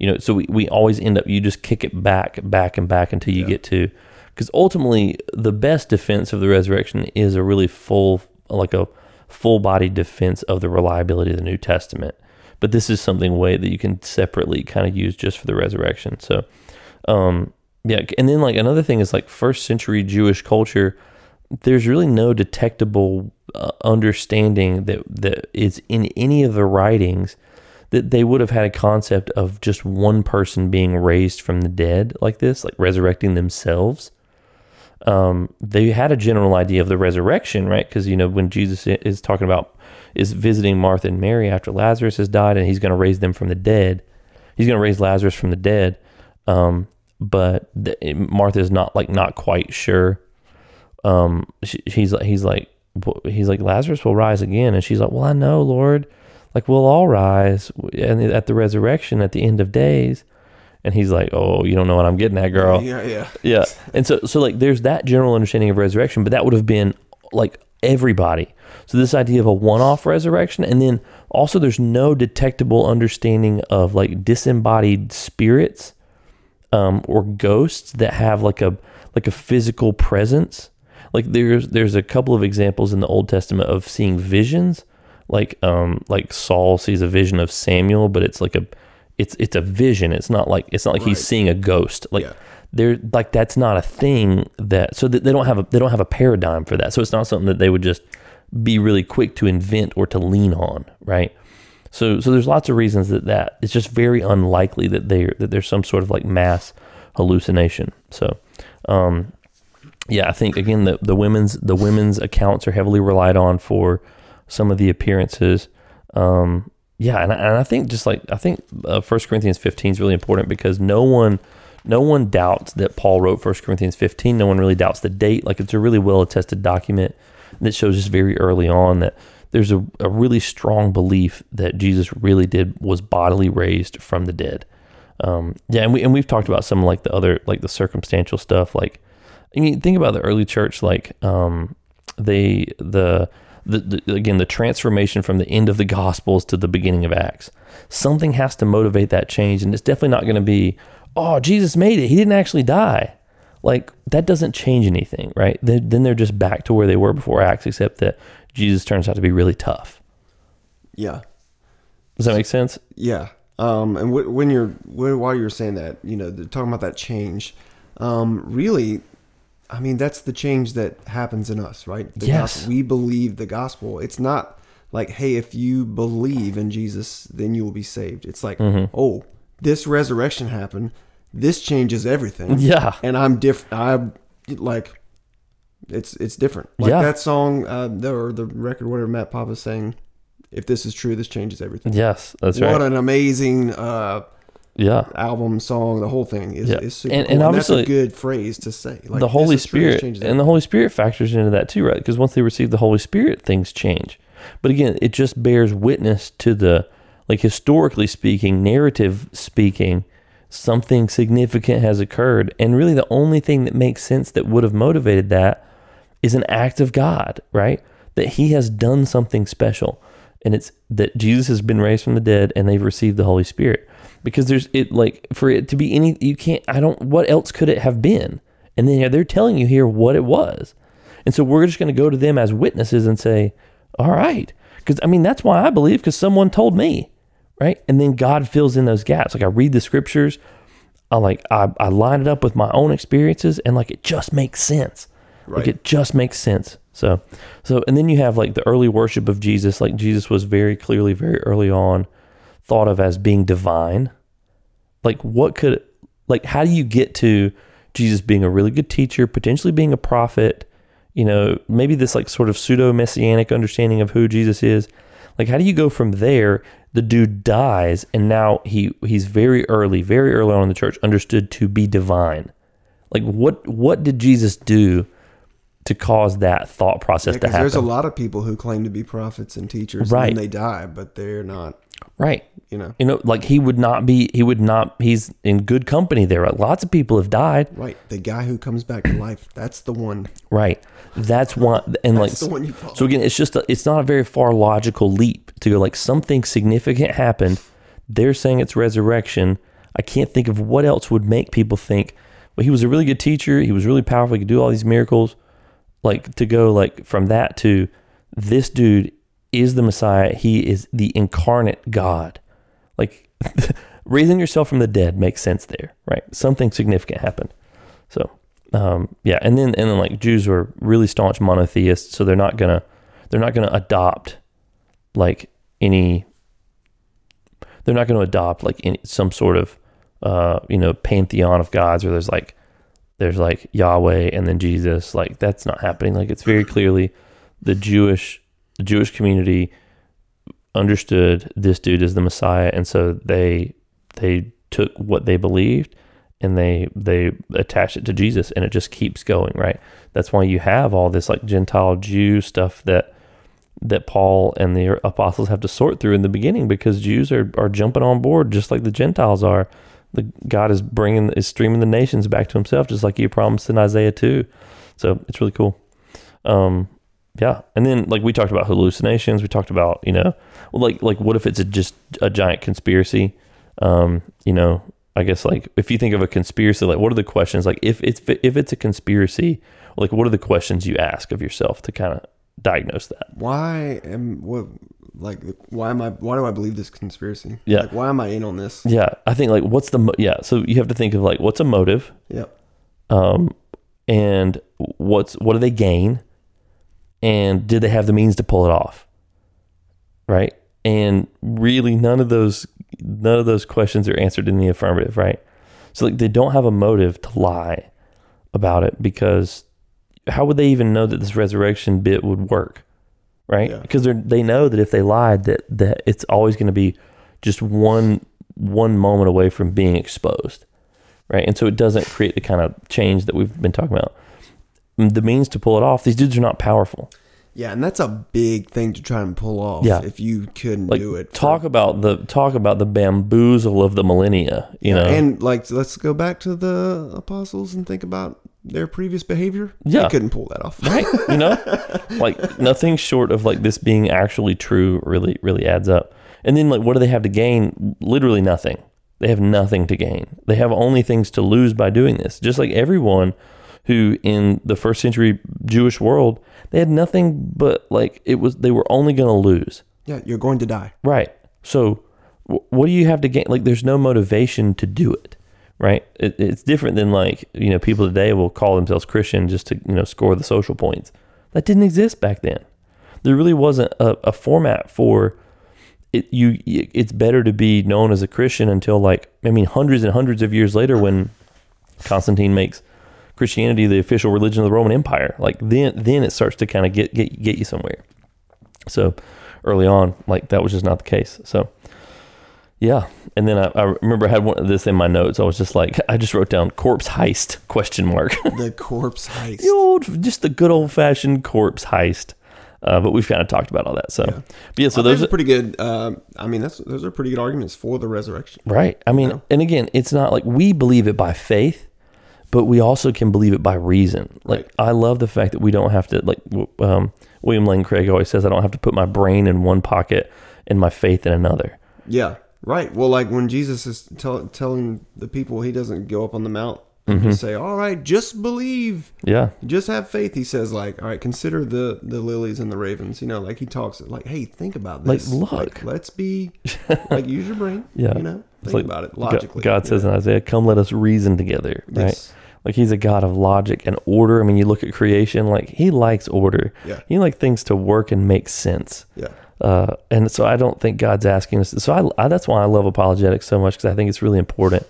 You know, so we, we always end up, you just kick it back, back, and back until you get to, because ultimately the best defense of the resurrection is a really full, like a full body defense of the reliability of the New Testament but this is something way that you can separately kind of use just for the resurrection. So, um, yeah, and then like another thing is like first century Jewish culture. There's really no detectable uh, understanding that that is in any of the writings that they would have had a concept of just one person being raised from the dead like this, like resurrecting themselves. Um, they had a general idea of the resurrection, right? Because you know when Jesus is talking about is visiting Martha and Mary after Lazarus has died, and he's going to raise them from the dead. He's going to raise Lazarus from the dead. Um, but the, Martha is not like not quite sure. Um, she, he's he's like he's like Lazarus will rise again, and she's like, well, I know, Lord, like we'll all rise and at the resurrection at the end of days. And he's like, "Oh, you don't know what I'm getting at, girl." Yeah, yeah, yeah. And so, so like, there's that general understanding of resurrection, but that would have been like everybody. So this idea of a one-off resurrection, and then also there's no detectable understanding of like disembodied spirits um, or ghosts that have like a like a physical presence. Like there's there's a couple of examples in the Old Testament of seeing visions, like um like Saul sees a vision of Samuel, but it's like a it's it's a vision. It's not like it's not like Right. he's seeing a ghost. Like Yeah. they're like that's not a thing that so that they don't have a they don't have a paradigm for that. So it's not something that they would just be really quick to invent or to lean on, right? So so there's lots of reasons that that it's just very unlikely that they that there's some sort of like mass hallucination. So um yeah, I think again the the women's the women's accounts are heavily relied on for some of the appearances. Um yeah, and I, and I think just like I think uh, 1 Corinthians 15 is really important because no one no one doubts that Paul wrote 1 Corinthians 15. No one really doubts the date. Like it's a really well attested document that shows us very early on that there's a, a really strong belief that Jesus really did was bodily raised from the dead. Um, yeah, and we and we've talked about some like the other like the circumstantial stuff. Like, I mean, think about the early church. Like, um, they the, the the again the transformation from the end of the Gospels to the beginning of Acts. Something has to motivate that change, and it's definitely not going to be, oh, Jesus made it. He didn't actually die. Like that doesn't change anything, right? They, then they're just back to where they were before Acts, except that Jesus turns out to be really tough. yeah, Does that make sense? yeah. Um, and wh- when you're while you're saying that, you know, talking about that change, um, really, I mean, that's the change that happens in us, right? The Yes. gospel- we believe the gospel. It's not like, hey, if you believe in Jesus, then you will be saved. It's like, Mm-hmm. oh, this resurrection happened. This changes everything. Yeah. and I'm different. I'm like, it's it's different. Like Yeah. that song, uh, the, or the record, whatever Matt Papa saying. If this is true, this changes everything. Yes, that's what right. What an amazing uh, yeah. album, song. The whole thing is, Yeah. is super And- cool. and that's obviously- a good phrase to say. Like the Holy true, Spirit changes and the Holy Spirit factors into that too, right? Because once they receive the Holy Spirit, things change. But again, it just bears witness to the like historically speaking, narrative speaking, something significant has occurred, and really the only thing that makes sense that would have motivated that is an act of God, right? That He has done something special, and it's that Jesus has been raised from the dead, and they've received the Holy Spirit. Because there's it like for it to be any, you can't. I don't. What else could it have been? And then they're telling you here what it was, and so we're just going to go to them as witnesses and say, "All right," because I mean that's why I believe because someone told me, right? And then God fills in those gaps. Like I read the scriptures, I like I, I line it up with my own experiences and like it just makes sense. Like it just makes sense. So so and then you have like the early worship of Jesus, like Jesus was very clearly very early on thought of as being divine. Like what could like how do you get to Jesus being a really good teacher, potentially being a prophet, you know, maybe this like sort of pseudo messianic understanding of who Jesus is. Like how do you go from there? The dude dies and now he he's very early, very early on in the church understood to be divine. Like what what did Jesus do to cause that thought process to Because happen? there's a lot of people who claim to be prophets and teachers, Right. and they die, but they're not. Right. You know, You know, like he would not be. He would not. He's in good company there. Lots of people have died. right? The guy who comes back to life. That's the one. Right. That's why. And like That's one you. So again, it's just a, it's not a very far logical leap to go like something significant happened. They're saying it's resurrection. I can't think of what else would make people think. Well, he was a really good teacher. He was really powerful. He could do all these miracles. Like to go like from that to this dude is the Messiah. He is the incarnate God. Like raising yourself from the dead makes sense there, right? Something significant happened. So um, yeah, and then and then like Jews were really staunch monotheists, so they're not gonna they're not gonna adopt like any they're not gonna adopt like any, some sort of uh, you know pantheon of gods where there's like there's like Yahweh and then Jesus. Like that's not happening. Like it's very clearly the Jewish the Jewish community understood this dude is the Messiah, and so they they took what they believed and they they attach it to Jesus, and it just keeps going. Right. That's why you have all this like Gentile Jew stuff that that Paul and the apostles have to sort through in the beginning because Jews are, are jumping on board just like the Gentiles are. The God is bringing is streaming the nations back to Himself, just like He promised in Isaiah two. So it's really cool. Um, yeah, and then like we talked about hallucinations. We talked about you know, well, like like what if it's a, just a giant conspiracy? Um, you know, I guess like if you think of a conspiracy, like what are the questions? Like if it's if it's a conspiracy, like what are the questions you ask of yourself to kind of diagnose that? Why am what like why am I why do I believe this conspiracy? Yeah. Like, why am I in on this? Yeah, I think like what's the mo- yeah. So you have to think of like what's a motive, Yep. um, and what's what do they gain, and did they have the means to pull it off, right? And really, none of those none of those questions are answered in the affirmative, right? So like they don't have a motive to lie about it because how would they even know that this resurrection bit would work, right? Yeah. Because they they know that if they lied, that that it's always going to be just one one moment away from being exposed, right? And so it doesn't create the kind of change that we've been talking about. The means to pull it off, these dudes are not powerful. Yeah, and that's a big thing to try and pull off. Yeah. If you couldn't Like do it. talk about the talk about the bamboozle of the millennia, you know. And like let's go back to the apostles and think about their previous behavior. Yeah. They couldn't pull that off. right you know like nothing short of like this being actually true really really adds up and then like what do they have to gain literally nothing they have nothing to gain they have only things to lose by doing this just like everyone who in the first century jewish world they had nothing but like it was they were only going to lose Yeah, you're going to die. Right. So, wh- what do you have to gain? Like, there's no motivation to do it, right? It, it's different than like you know people today will call themselves Christian just to you know score the social points. That didn't exist back then. There really wasn't a, a format for it. You, it's better to be known as a Christian until like I mean hundreds and hundreds of years later when Constantine makes Christianity the official religion of the Roman Empire. Like then, then it starts to kind of get get get you somewhere. So early on, like that was just not the case. So yeah, and then I, I remember I had one of this in my notes. I was just like, I just wrote down corpse heist question mark. The corpse heist. the old, just the good old fashioned corpse heist. Uh, but we've kind of talked about all that. So yeah, yeah so those those are pretty good. Uh, I mean, that's those are pretty good arguments for the resurrection. Right. I mean, Yeah. and again, it's not like we believe it by faith, but we also can believe it by reason. Like Right. I love the fact that we don't have to like um, William Lane Craig always says, I don't have to put my brain in one pocket and my faith in another. Yeah, right. Well, like when Jesus is tell, telling the people he doesn't go up on the mount Mm-hmm. and say, "All right, just believe, Yeah. just have faith." He says, "Like, all right, consider the the lilies and the ravens." You know, like he talks like, "Hey, think about this. Like, look. let's be like use your brain. Yeah. you know, think like about it God- logically." God, says in Isaiah, "Come, let us reason together." Right? Yes. Like He's a God of logic and order. I mean, you look at creation; like He likes order. Yeah. He likes things to work and make sense. "Yeah, Uh, and so I don't think God's asking us. So I, I that's why I love apologetics so much because I think it's really important.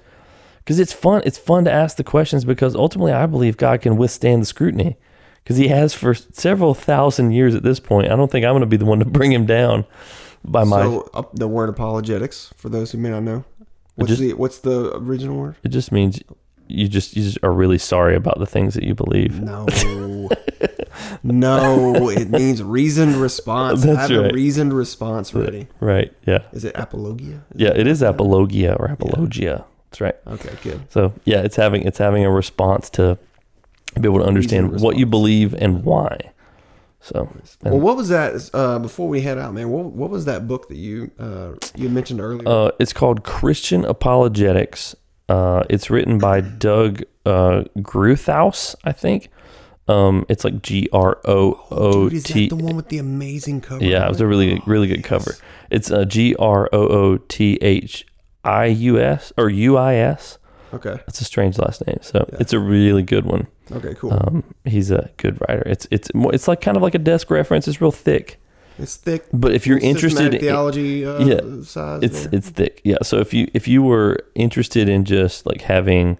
Because it's fun. It's fun to ask the questions because ultimately I believe God can withstand the scrutiny because He has for several thousand years at this point. I don't think I'm going to be the one to bring Him down by my. so uh, the word apologetics for those who may not know. What's just- the what's the original word? it just means you just you just are really sorry about the things that you believe. No. no, it means reasoned response. That's I have right. a reasoned response ready. Right? Yeah. Is it apologia? Is Yeah. it- is apologia or apologia. That's right. Okay, good. So yeah, it's having it's having a response to be able to understand what you believe and why. So Well, what was that? Uh, before we head out, man, what, what was that book that you uh, you mentioned earlier? uh, it's called Christian Apologetics. Uh, it's written by Doug uh, Groothuis, I think. Um, it's like G R O O Dude, is that the one with the amazing cover? Yeah, it was a really really good cover. It's uh, G R O O T H I U S or U I S. Okay. That's a strange last name. So it's a really good one. Okay. Cool. Um, he's a good writer. It's it's it's like kind of like a desk reference. It's real thick. It's thick. But if you're interested, in, theology. Uh, yeah, size it's there. it's thick. Yeah. So if you if you were interested in just like having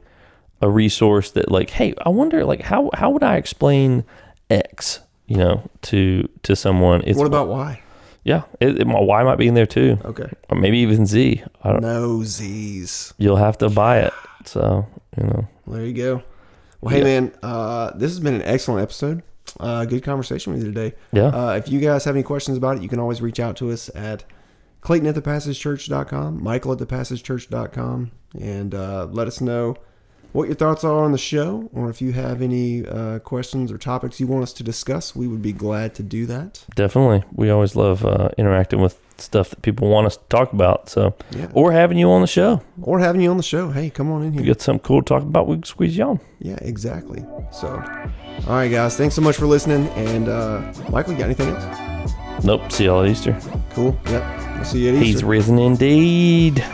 a resource that like, hey, I wonder like how how would I explain X, you know, to to someone? It's what about why? yeah, it, it, Y might be in there too, Okay. or maybe even Z. I don't. No Z's. You'll have to buy it. So you know, there you go. Well, hey Yeah. man, uh, this has been an excellent episode. Uh, good conversation with you today. yeah, Uh, if you guys have any questions about it, you can always reach out to us at Clayton at thepassagechurch.com, Michael at thepassagechurch.com, and uh, let us know what your thoughts are on the show, or if you have any uh, questions or topics you want us to discuss, we would be glad to do that. definitely. We always love uh, interacting with stuff that people want us to talk about. So Yeah. or having you on the show. Or having you on the show. Hey, come on in here. You got something cool to talk about, we can squeeze you on. Yeah, exactly. So, all right, guys, thanks so much for listening. And uh, Michael, you got anything else? Nope. See y'all at Easter. Cool. Yep. We'll see you at Easter. He's risen indeed.